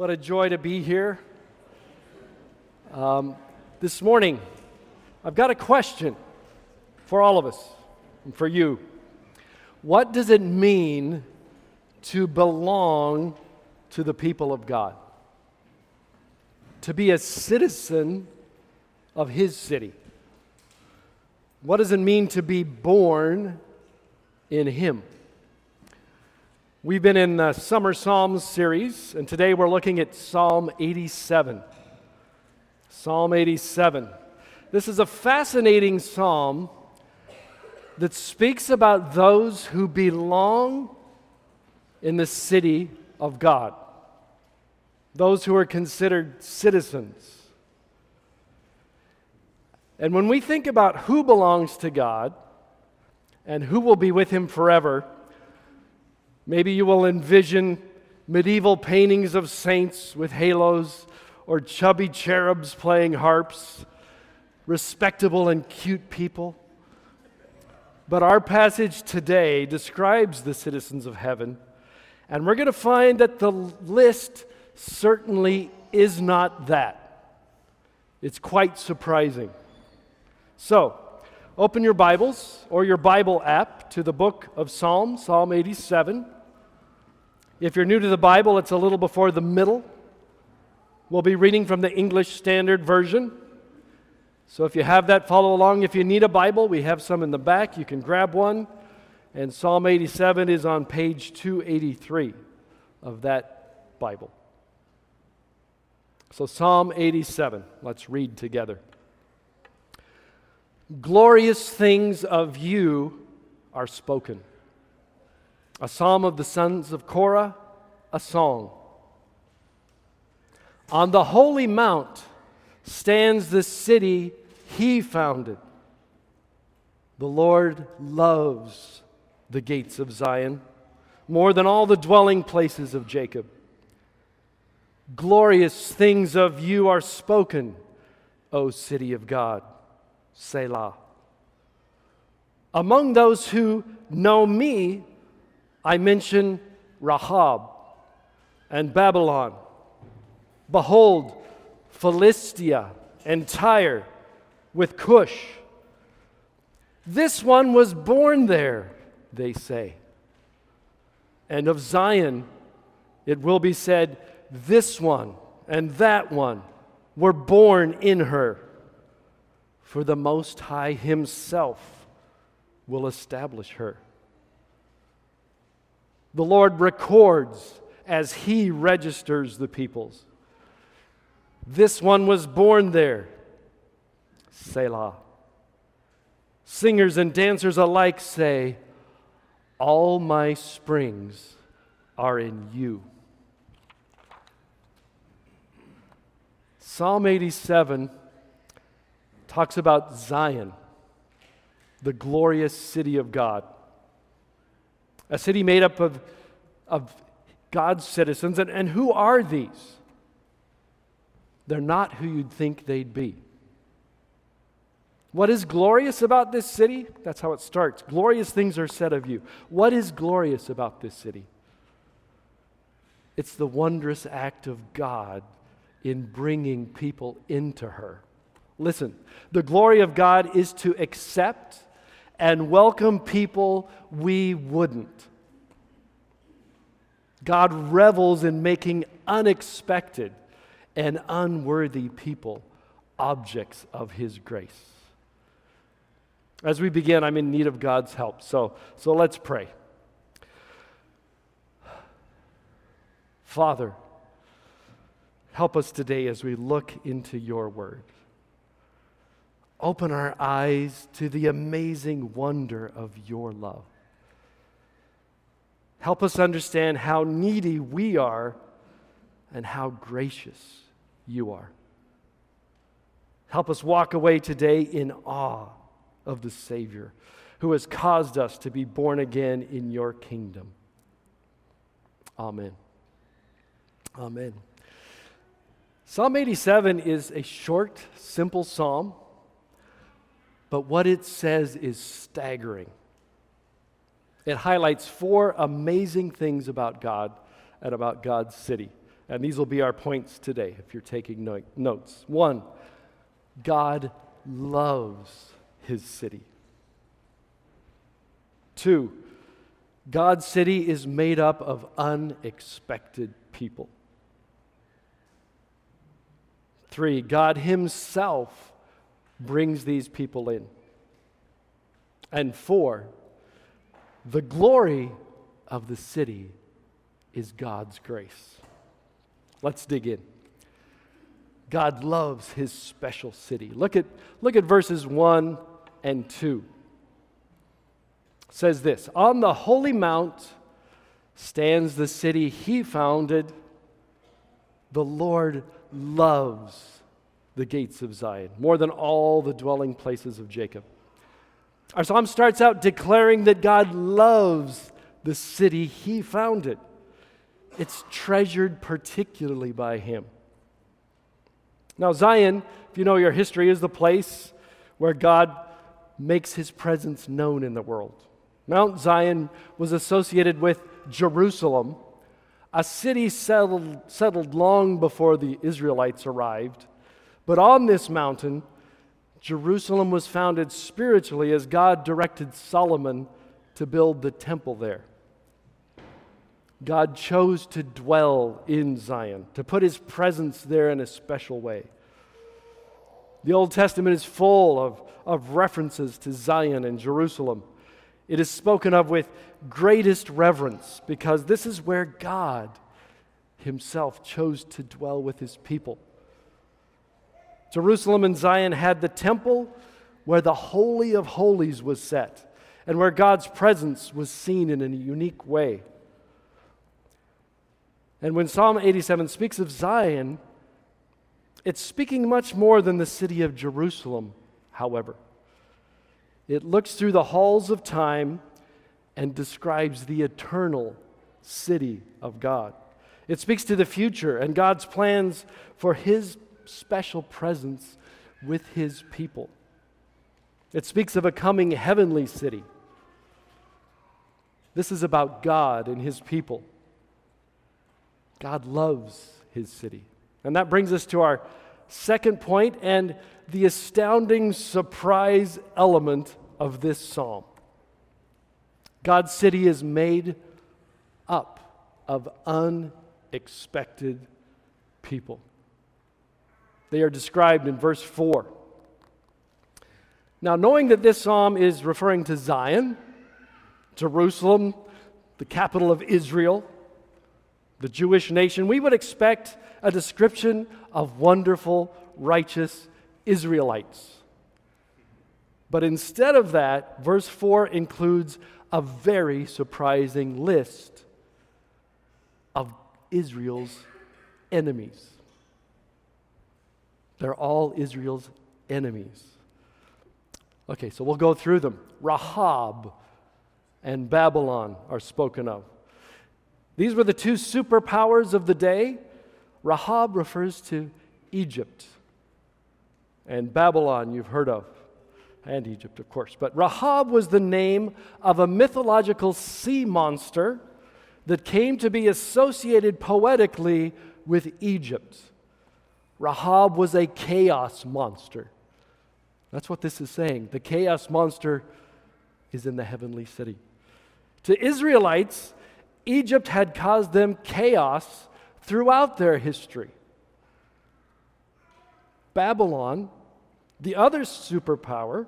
What a joy to be here. Um, this morning, I've got a question for all of us and for you. What does it mean to belong to the people of God? To be a citizen of His city? What does it mean to be born in Him? We've been in the Summer Psalms series, and today we're looking at Psalm 87. Psalm 87. This is a fascinating psalm that speaks about those who belong in the city of God, those who are considered citizens. And when we think about who belongs to God and who will be with Him forever, Maybe you will envision medieval paintings of saints with halos or chubby cherubs playing harps, respectable and cute people. But our passage today describes the citizens of heaven, and we're going to find that the list certainly is not that. It's quite surprising. So, open your Bibles or your Bible app to the book of Psalms, Psalm 87. If you're new to the Bible, it's a little before the middle. We'll be reading from the English Standard Version. So if you have that, follow along. If you need a Bible, we have some in the back. You can grab one. And Psalm 87 is on page 283 of that Bible. So, Psalm 87, let's read together. Glorious things of you are spoken a psalm of the sons of Korah, a song. On the holy mount stands the city he founded. The Lord loves the gates of Zion more than all the dwelling places of Jacob. Glorious things of you are spoken, O city of God. Selah. Among those who know me, I mention Rahab and Babylon. Behold, Philistia and Tyre with Cush. This one was born there, they say. And of Zion, it will be said, This one and that one were born in her. For the Most High Himself will establish her. The Lord records as He registers the peoples. This one was born there. Selah. Singers and dancers alike say, All my springs are in you. Psalm 87 talks about Zion, the glorious city of God a city made up of, of God's citizens. And, and who are these? They're not who you'd think they'd be. What is glorious about this city? That's how it starts. Glorious things are said of you. What is glorious about this city? It's the wondrous act of God in bringing people into her. Listen, the glory of God is to accept and welcome people we wouldn't. God revels in making unexpected and unworthy people objects of His grace. As we begin, I'm in need of God's help. So, so let's pray. Father, help us today as we look into your word. Open our eyes to the amazing wonder of your love. Help us understand how needy we are and how gracious you are. Help us walk away today in awe of the Savior who has caused us to be born again in your kingdom. Amen. Amen. Psalm 87 is a short, simple psalm but what it says is staggering. It highlights four amazing things about God and about God's city. And these will be our points today if you're taking no- notes. One, God loves his city. Two, God's city is made up of unexpected people. Three, God Himself brings these people in. And four, the glory of the city is God's grace. Let's dig in. God loves his special city. Look at, look at verses 1 and 2. It says this On the holy mount stands the city he founded. The Lord loves the gates of Zion more than all the dwelling places of Jacob. Our psalm starts out declaring that God loves the city he founded. It's treasured particularly by him. Now, Zion, if you know your history, is the place where God makes his presence known in the world. Mount Zion was associated with Jerusalem, a city settled, settled long before the Israelites arrived. But on this mountain, Jerusalem was founded spiritually as God directed Solomon to build the temple there. God chose to dwell in Zion, to put his presence there in a special way. The Old Testament is full of, of references to Zion and Jerusalem. It is spoken of with greatest reverence because this is where God himself chose to dwell with his people. Jerusalem and Zion had the temple where the Holy of Holies was set and where God's presence was seen in a unique way. And when Psalm 87 speaks of Zion, it's speaking much more than the city of Jerusalem, however. It looks through the halls of time and describes the eternal city of God. It speaks to the future and God's plans for His special presence with His people. It speaks of a coming heavenly city. This is about God and His people. God loves his city. And that brings us to our second point and the astounding surprise element of this psalm. God's city is made up of unexpected people. They are described in verse 4. Now, knowing that this psalm is referring to Zion, Jerusalem, the capital of Israel, the Jewish nation, we would expect a description of wonderful, righteous Israelites. But instead of that, verse 4 includes a very surprising list of Israel's enemies. They're all Israel's enemies. Okay, so we'll go through them. Rahab and Babylon are spoken of. These were the two superpowers of the day. Rahab refers to Egypt, and Babylon, you've heard of, and Egypt, of course. But Rahab was the name of a mythological sea monster that came to be associated poetically with Egypt. Rahab was a chaos monster. That's what this is saying. The chaos monster is in the heavenly city. To Israelites, Egypt had caused them chaos throughout their history. Babylon, the other superpower,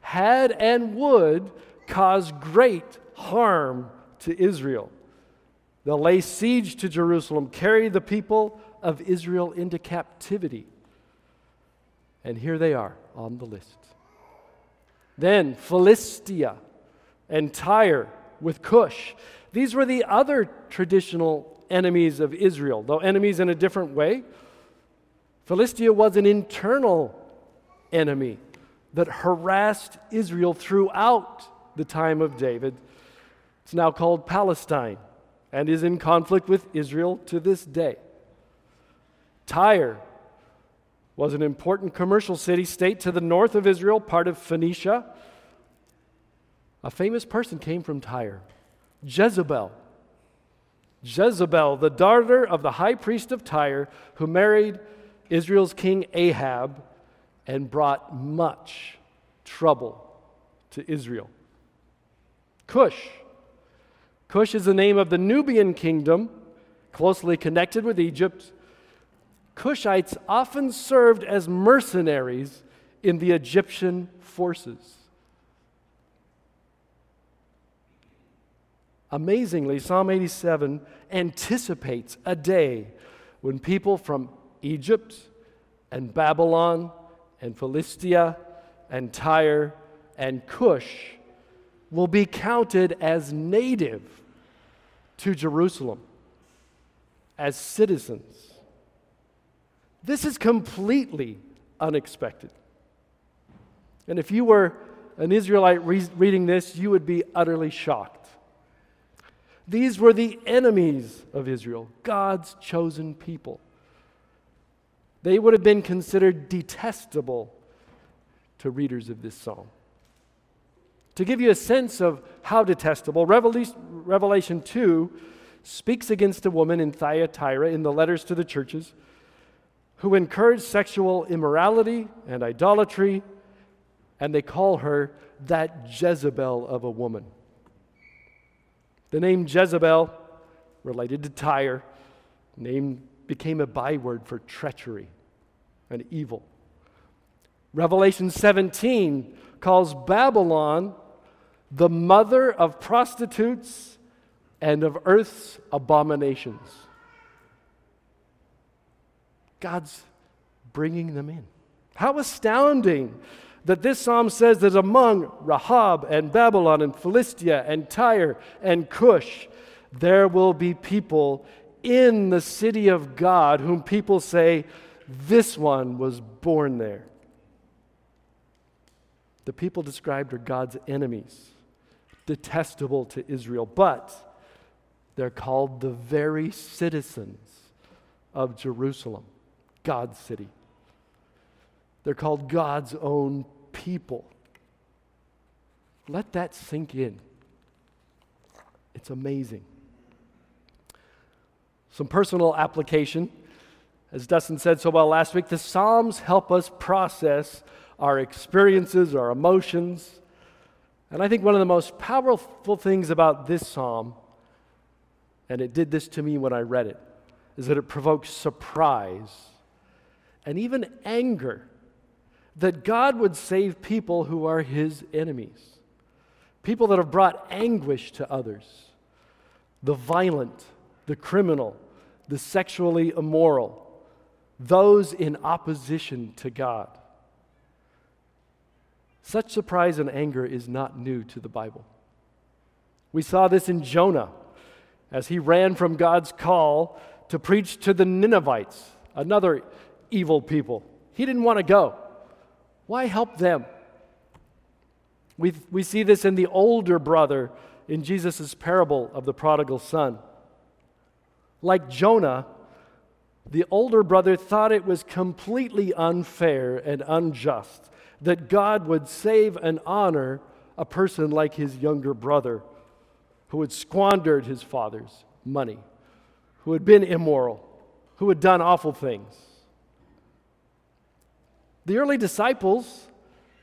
had and would cause great harm to Israel. They'll lay siege to Jerusalem, carry the people of Israel into captivity. And here they are on the list. Then Philistia and Tyre with Cush. These were the other traditional enemies of Israel, though enemies in a different way. Philistia was an internal enemy that harassed Israel throughout the time of David. It's now called Palestine and is in conflict with Israel to this day. Tyre was an important commercial city state to the north of Israel, part of Phoenicia. A famous person came from Tyre. Jezebel. Jezebel, the daughter of the high priest of Tyre, who married Israel's king Ahab and brought much trouble to Israel. Cush. Cush is the name of the Nubian kingdom, closely connected with Egypt. Cushites often served as mercenaries in the Egyptian forces. Amazingly, Psalm 87 anticipates a day when people from Egypt and Babylon and Philistia and Tyre and Cush will be counted as native to Jerusalem, as citizens. This is completely unexpected. And if you were an Israelite re- reading this, you would be utterly shocked. These were the enemies of Israel, God's chosen people. They would have been considered detestable to readers of this psalm. To give you a sense of how detestable, Revelation 2 speaks against a woman in Thyatira in the letters to the churches who encouraged sexual immorality and idolatry, and they call her that Jezebel of a woman. The name Jezebel, related to Tyre, name became a byword for treachery and evil. Revelation 17 calls Babylon the mother of prostitutes and of earth's abominations. God's bringing them in. How astounding that this psalm says that among Rahab and Babylon and Philistia and Tyre and Cush, there will be people in the city of God whom people say, This one was born there. The people described are God's enemies, detestable to Israel, but they're called the very citizens of Jerusalem, God's city. They're called God's own people. Let that sink in. It's amazing. Some personal application. As Dustin said so well last week, the Psalms help us process our experiences, our emotions. And I think one of the most powerful things about this psalm, and it did this to me when I read it, is that it provokes surprise and even anger that God would save people who are his enemies, people that have brought anguish to others, the violent, the criminal, the sexually immoral, those in opposition to God. Such surprise and anger is not new to the Bible. We saw this in Jonah as he ran from God's call to preach to the Ninevites, another evil people. He didn't want to go. Why help them? We, we see this in the older brother in Jesus' parable of the prodigal son. Like Jonah, the older brother thought it was completely unfair and unjust that God would save and honor a person like his younger brother who had squandered his father's money, who had been immoral, who had done awful things. The early disciples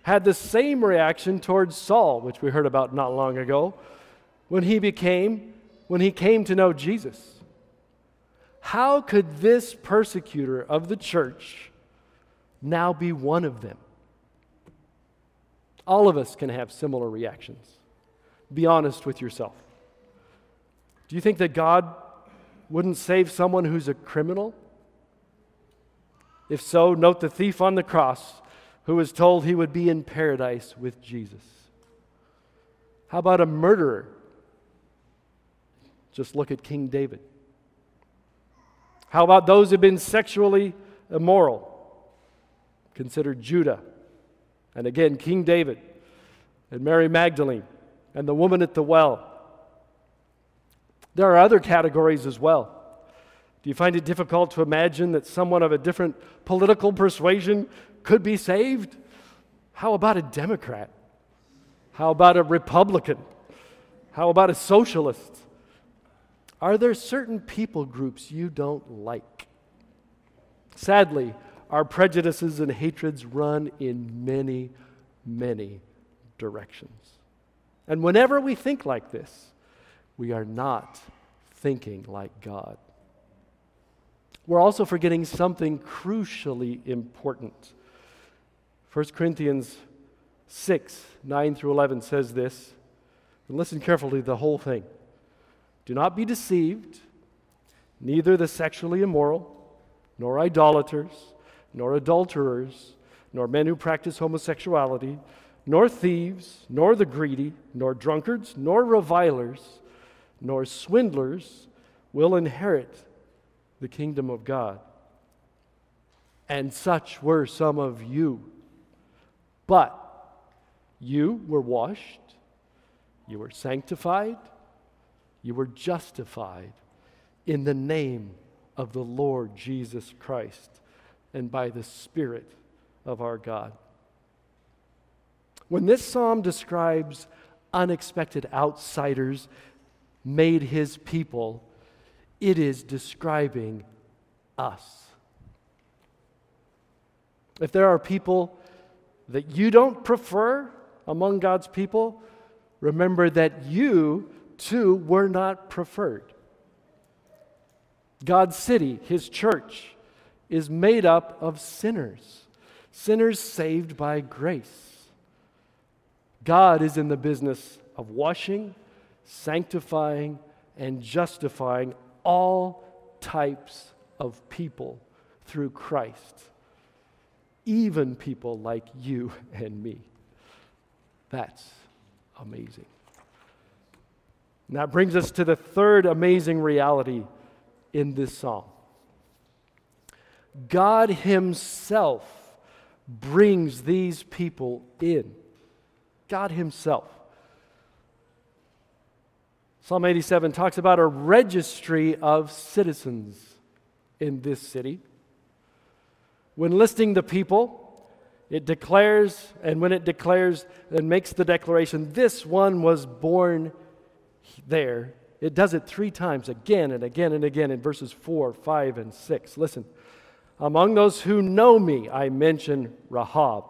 had the same reaction towards Saul, which we heard about not long ago, when he became, when he came to know Jesus. How could this persecutor of the church now be one of them? All of us can have similar reactions. Be honest with yourself. Do you think that God wouldn't save someone who's a criminal? If so, note the thief on the cross who was told he would be in paradise with Jesus. How about a murderer? Just look at King David. How about those who've been sexually immoral? Consider Judah. And again, King David and Mary Magdalene and the woman at the well. There are other categories as well. Do you find it difficult to imagine that someone of a different political persuasion could be saved? How about a Democrat? How about a Republican? How about a socialist? Are there certain people groups you don't like? Sadly, our prejudices and hatreds run in many, many directions. And whenever we think like this, we are not thinking like God. We're also forgetting something crucially important. 1 Corinthians 6 9 through 11 says this. And listen carefully to the whole thing. Do not be deceived, neither the sexually immoral, nor idolaters, nor adulterers, nor men who practice homosexuality, nor thieves, nor the greedy, nor drunkards, nor revilers, nor swindlers will inherit the kingdom of God. And such were some of you. But you were washed, you were sanctified, you were justified in the name of the Lord Jesus Christ and by the Spirit of our God. When this psalm describes unexpected outsiders made his people, it is describing us. If there are people that you don't prefer among God's people, remember that you too were not preferred. God's city, his church, is made up of sinners, sinners saved by grace. God is in the business of washing, sanctifying, and justifying all types of people through Christ, even people like you and me. That's amazing. And that brings us to the third amazing reality in this psalm God Himself brings these people in. God Himself. Psalm 87 talks about a registry of citizens in this city. When listing the people, it declares, and when it declares and makes the declaration, this one was born there, it does it three times, again and again and again in verses 4, 5, and 6. Listen. Among those who know me, I mention Rahab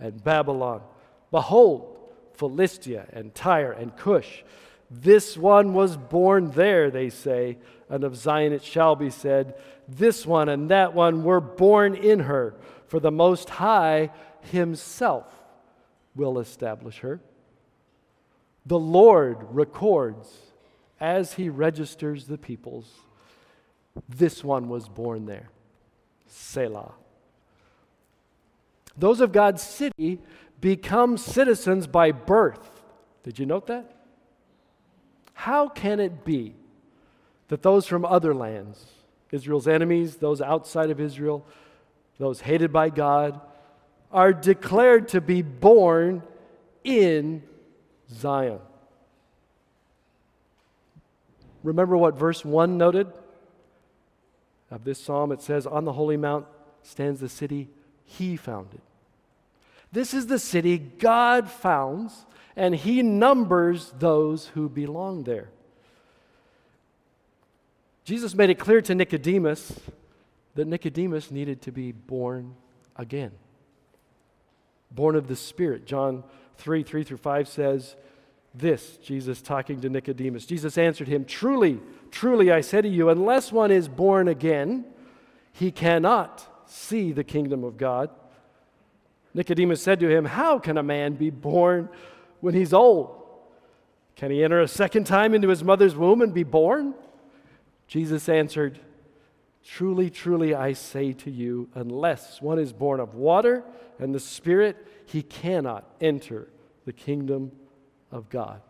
and Babylon. Behold, Philistia and Tyre and Cush. This one was born there, they say, and of Zion it shall be said, This one and that one were born in her, for the Most High Himself will establish her. The Lord records as He registers the peoples, this one was born there. Selah. Those of God's city become citizens by birth. Did you note that? How can it be that those from other lands, Israel's enemies, those outside of Israel, those hated by God, are declared to be born in Zion? Remember what verse 1 noted? of this psalm, it says, On the holy mount stands the city he founded. This is the city God founds, and he numbers those who belong there. Jesus made it clear to Nicodemus that Nicodemus needed to be born again. Born of the Spirit. John 3 3 through 5 says, this, Jesus talking to Nicodemus. Jesus answered him, Truly, truly, I say to you, unless one is born again, he cannot see the kingdom of God. Nicodemus said to him, How can a man be born when he's old? Can he enter a second time into his mother's womb and be born? Jesus answered, Truly, truly, I say to you, unless one is born of water and the Spirit, he cannot enter the kingdom of God.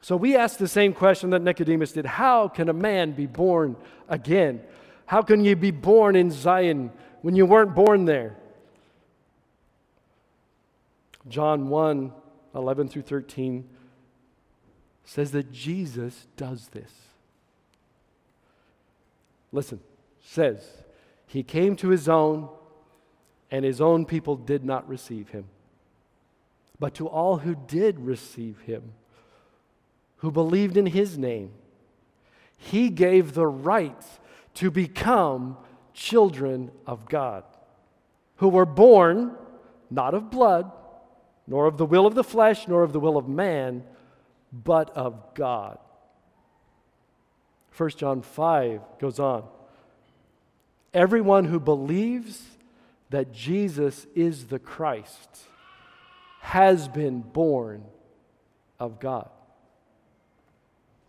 So we ask the same question that Nicodemus did How can a man be born again? How can you be born in Zion when you weren't born there? John 1 11 through 13 says that Jesus does this. Listen, says, He came to His own, and His own people did not receive Him. But to all who did receive him, who believed in his name, He gave the right to become children of God, who were born not of blood, nor of the will of the flesh, nor of the will of man, but of God. 1 John 5 goes on. Everyone who believes that Jesus is the Christ has been born of God.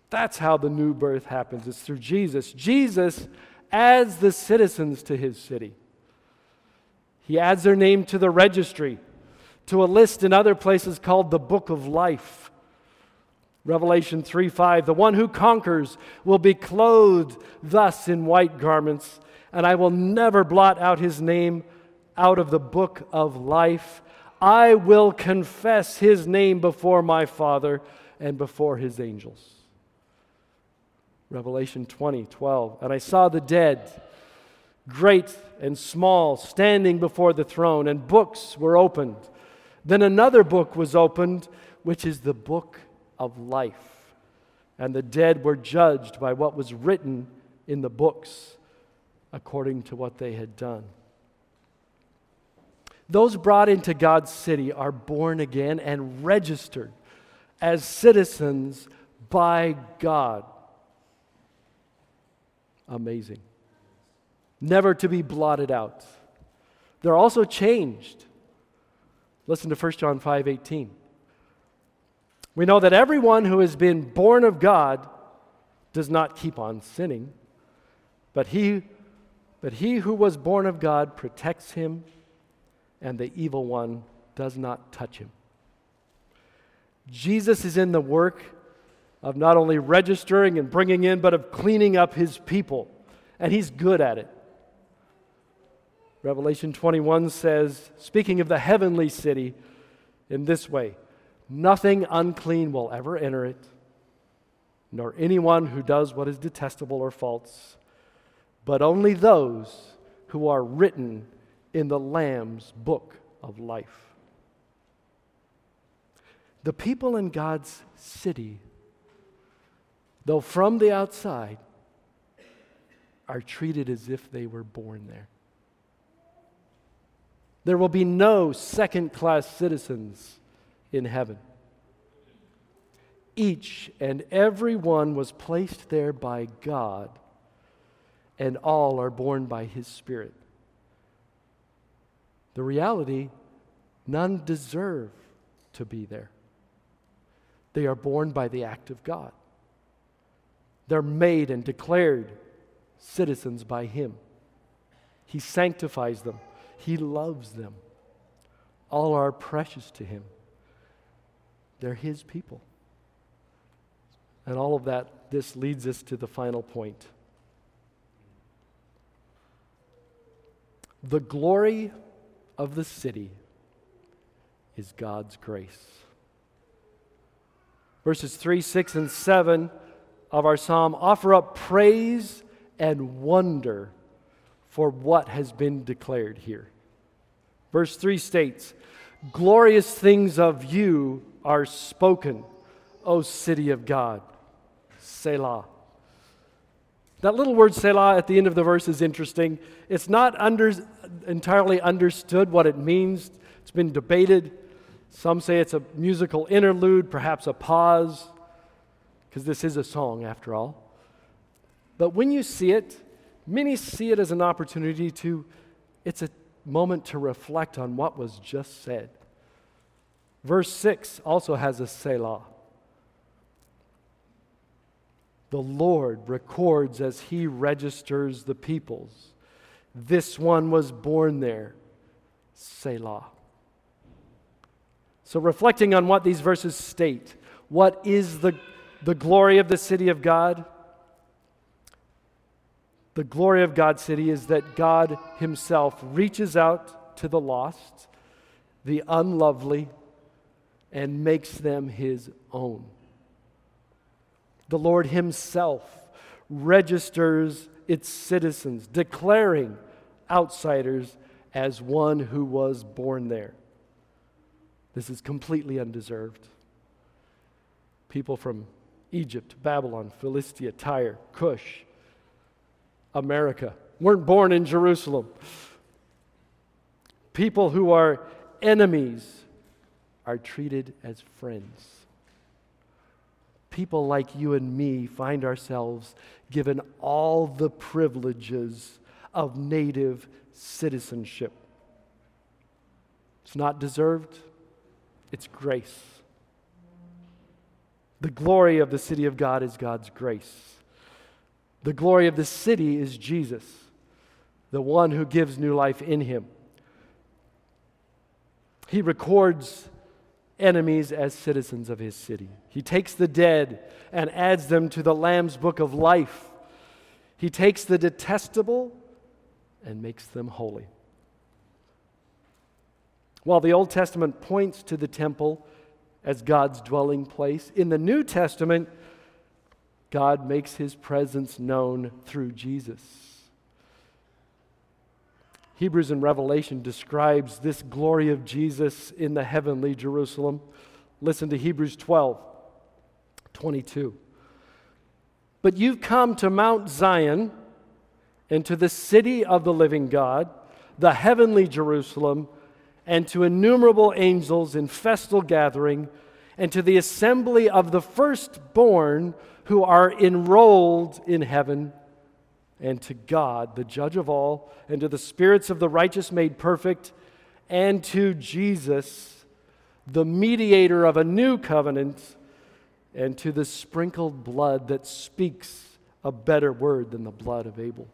That's how the new birth happens. It's through Jesus. Jesus adds the citizens to his city. He adds their name to the registry, to a list in other places called the book of life. Revelation 3 5, the one who conquers will be clothed thus in white garments, and I will never blot out his name out of the book of life. I will confess his name before my Father and before his angels. Revelation 20 12, and I saw the dead, great and small, standing before the throne, and books were opened. Then another book was opened, which is the book of life. And the dead were judged by what was written in the books according to what they had done. Those brought into God's city are born again and registered as citizens by God. Amazing. Never to be blotted out. They're also changed. Listen to 1 John 5 18. We know that everyone who has been born of God does not keep on sinning, but he, but he who was born of God protects him, and the evil one does not touch him. Jesus is in the work of not only registering and bringing in, but of cleaning up his people, and he's good at it. Revelation 21 says, speaking of the heavenly city, in this way Nothing unclean will ever enter it, nor anyone who does what is detestable or false, but only those who are written in the Lamb's book of life. The people in God's city, though from the outside, are treated as if they were born there. There will be no second class citizens in heaven. Each and every one was placed there by God, and all are born by His Spirit. The reality, none deserve to be there. They are born by the act of God. They're made and declared citizens by Him. He sanctifies them, He loves them. All are precious to Him. They're His people. And all of that, this leads us to the final point. The glory of the city is God's grace. Verses 3, 6, and 7 of our psalm offer up praise and wonder for what has been declared here. Verse 3 states, Glorious things of you are spoken, O city of God. Selah. That little word Selah at the end of the verse is interesting. It's not under, entirely understood what it means, it's been debated. Some say it's a musical interlude, perhaps a pause, because this is a song after all. But when you see it, many see it as an opportunity to, it's a moment to reflect on what was just said. Verse 6 also has a Selah. The Lord records as he registers the peoples. This one was born there. Selah. So, reflecting on what these verses state, what is the, the glory of the city of God? The glory of God's city is that God Himself reaches out to the lost, the unlovely, and makes them his own. The Lord himself registers its citizens, declaring outsiders as one who was born there. This is completely undeserved. People from Egypt, Babylon, Philistia, Tyre, Cush, America, weren't born in Jerusalem. People who are enemies are treated as friends. People like you and me find ourselves given all the privileges of native citizenship. It's not deserved, it's grace. The glory of the city of God is God's grace. The glory of the city is Jesus, the one who gives new life in him. He records enemies as citizens of his city. He takes the dead and adds them to the Lamb's book of life. He takes the detestable and makes them holy. While the Old Testament points to the temple as God's dwelling place, in the New Testament, God makes his presence known through Jesus. Hebrews and Revelation describes this glory of Jesus in the heavenly Jerusalem. Listen to Hebrews 12, 22. But you've come to Mount Zion and to the city of the living God, the heavenly Jerusalem, and to innumerable angels in festal gathering, and to the assembly of the firstborn who are enrolled in heaven and to God, the judge of all, and to the spirits of the righteous made perfect, and to Jesus, the mediator of a new covenant, and to the sprinkled blood that speaks a better word than the blood of Abel.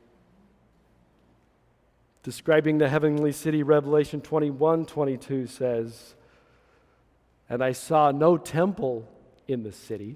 Describing the heavenly city, Revelation 21 22 says, And I saw no temple in the city,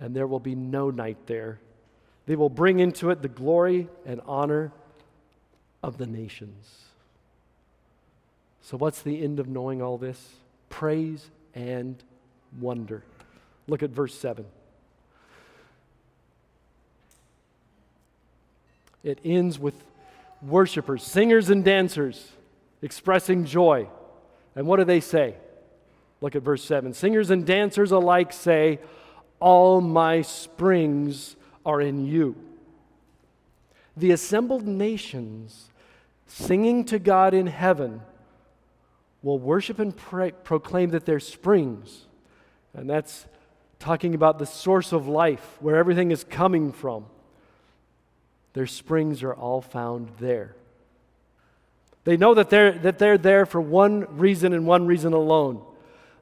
and there will be no night there. They will bring into it the glory and honor of the nations. So, what's the end of knowing all this? Praise and wonder. Look at verse 7. It ends with worshipers, singers, and dancers expressing joy. And what do they say? Look at verse 7. Singers and dancers alike say, All my springs are in you. The assembled nations singing to God in heaven will worship and pray, proclaim that they're springs. And that's talking about the source of life, where everything is coming from. Their springs are all found there. They know that they're, that they're there for one reason and one reason alone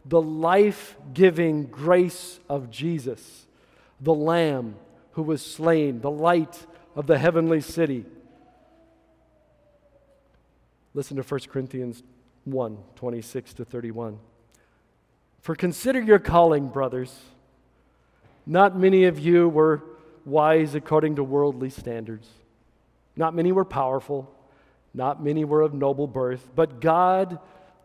the life giving grace of Jesus, the Lamb who was slain, the light of the heavenly city. Listen to 1 Corinthians 1 26 to 31. For consider your calling, brothers. Not many of you were wise according to worldly standards. Not many were powerful. Not many were of noble birth. But God,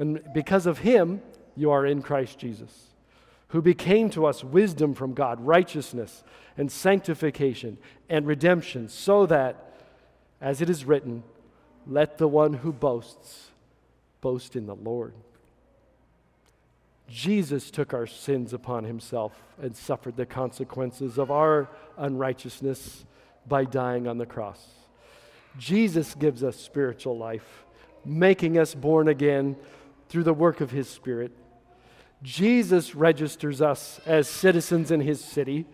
And because of him, you are in Christ Jesus who became to us wisdom from God, righteousness and sanctification and redemption, so that, as it is written, let the one who boasts boast in the Lord. Jesus took our sins upon himself and suffered the consequences of our unrighteousness by dying on the cross. Jesus gives us spiritual life, making us born again through the work of his Spirit. Jesus registers us as citizens in his city,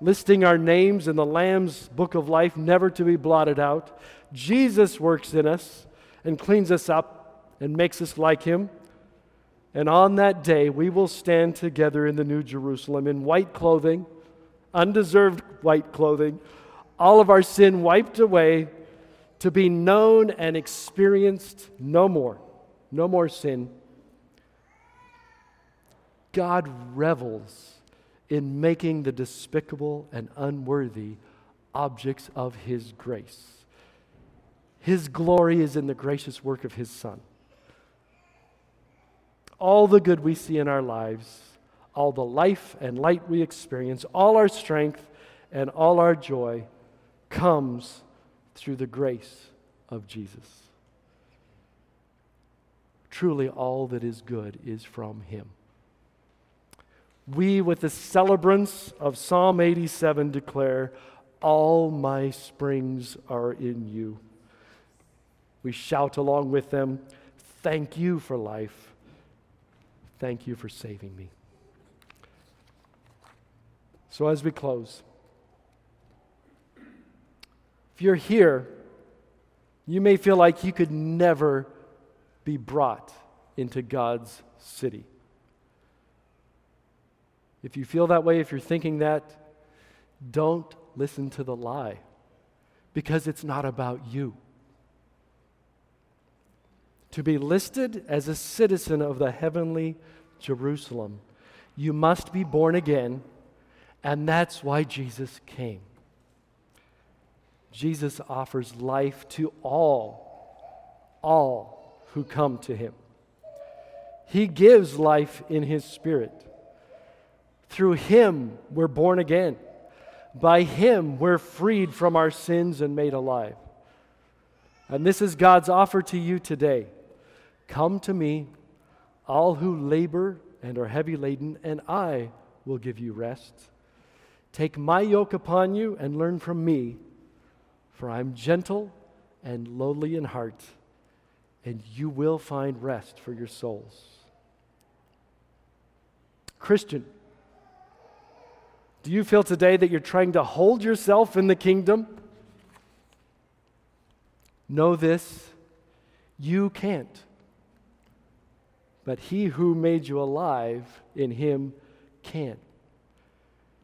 listing our names in the Lamb's book of life, never to be blotted out. Jesus works in us and cleans us up and makes us like him. And on that day, we will stand together in the New Jerusalem in white clothing, undeserved white clothing, all of our sin wiped away, to be known and experienced no more. No more sin. God revels in making the despicable and unworthy objects of His grace. His glory is in the gracious work of His Son. All the good we see in our lives, all the life and light we experience, all our strength and all our joy comes through the grace of Jesus. Truly, all that is good is from Him. We, with the celebrants of Psalm 87, declare, All my springs are in you. We shout along with them, Thank you for life. Thank you for saving me. So, as we close, if you're here, you may feel like you could never be brought into God's city. If you feel that way, if you're thinking that, don't listen to the lie because it's not about you to be listed as a citizen of the heavenly Jerusalem, you must be born again, and that's why Jesus came. Jesus offers life to all, all who come to him. He gives life in his spirit. Through him, we're born again. By him, we're freed from our sins and made alive. And this is God's offer to you today. Come to me, all who labor and are heavy laden, and I will give you rest. Take my yoke upon you and learn from me, for I'm gentle and lowly in heart, and you will find rest for your souls. Christian, do you feel today that you're trying to hold yourself in the kingdom? Know this you can't. But he who made you alive in him can.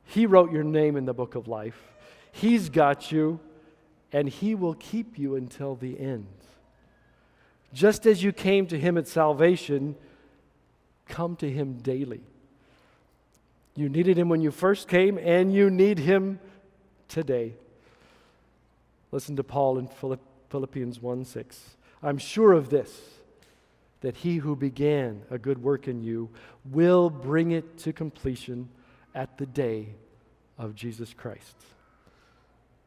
He wrote your name in the book of life. He's got you, and he will keep you until the end. Just as you came to him at salvation, come to him daily. You needed him when you first came, and you need him today. Listen to Paul in Philippians 1 6. I'm sure of this that he who began a good work in you will bring it to completion at the day of Jesus Christ.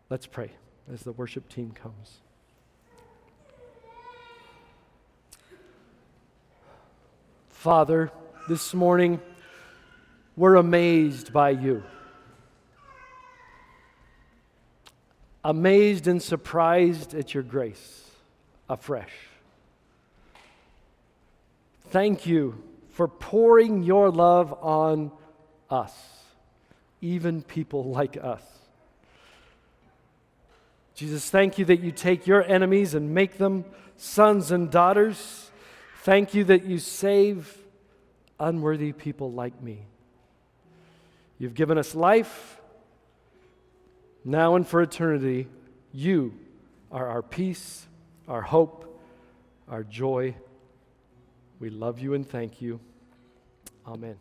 Let's pray as the worship team comes. Father, this morning we're amazed by you. Amazed and surprised at your grace afresh. Thank you for pouring your love on us, even people like us. Jesus, thank you that you take your enemies and make them sons and daughters. Thank you that you save unworthy people like me. You've given us life. Now and for eternity, you are our peace, our hope, our joy. We love you and thank you. Amen.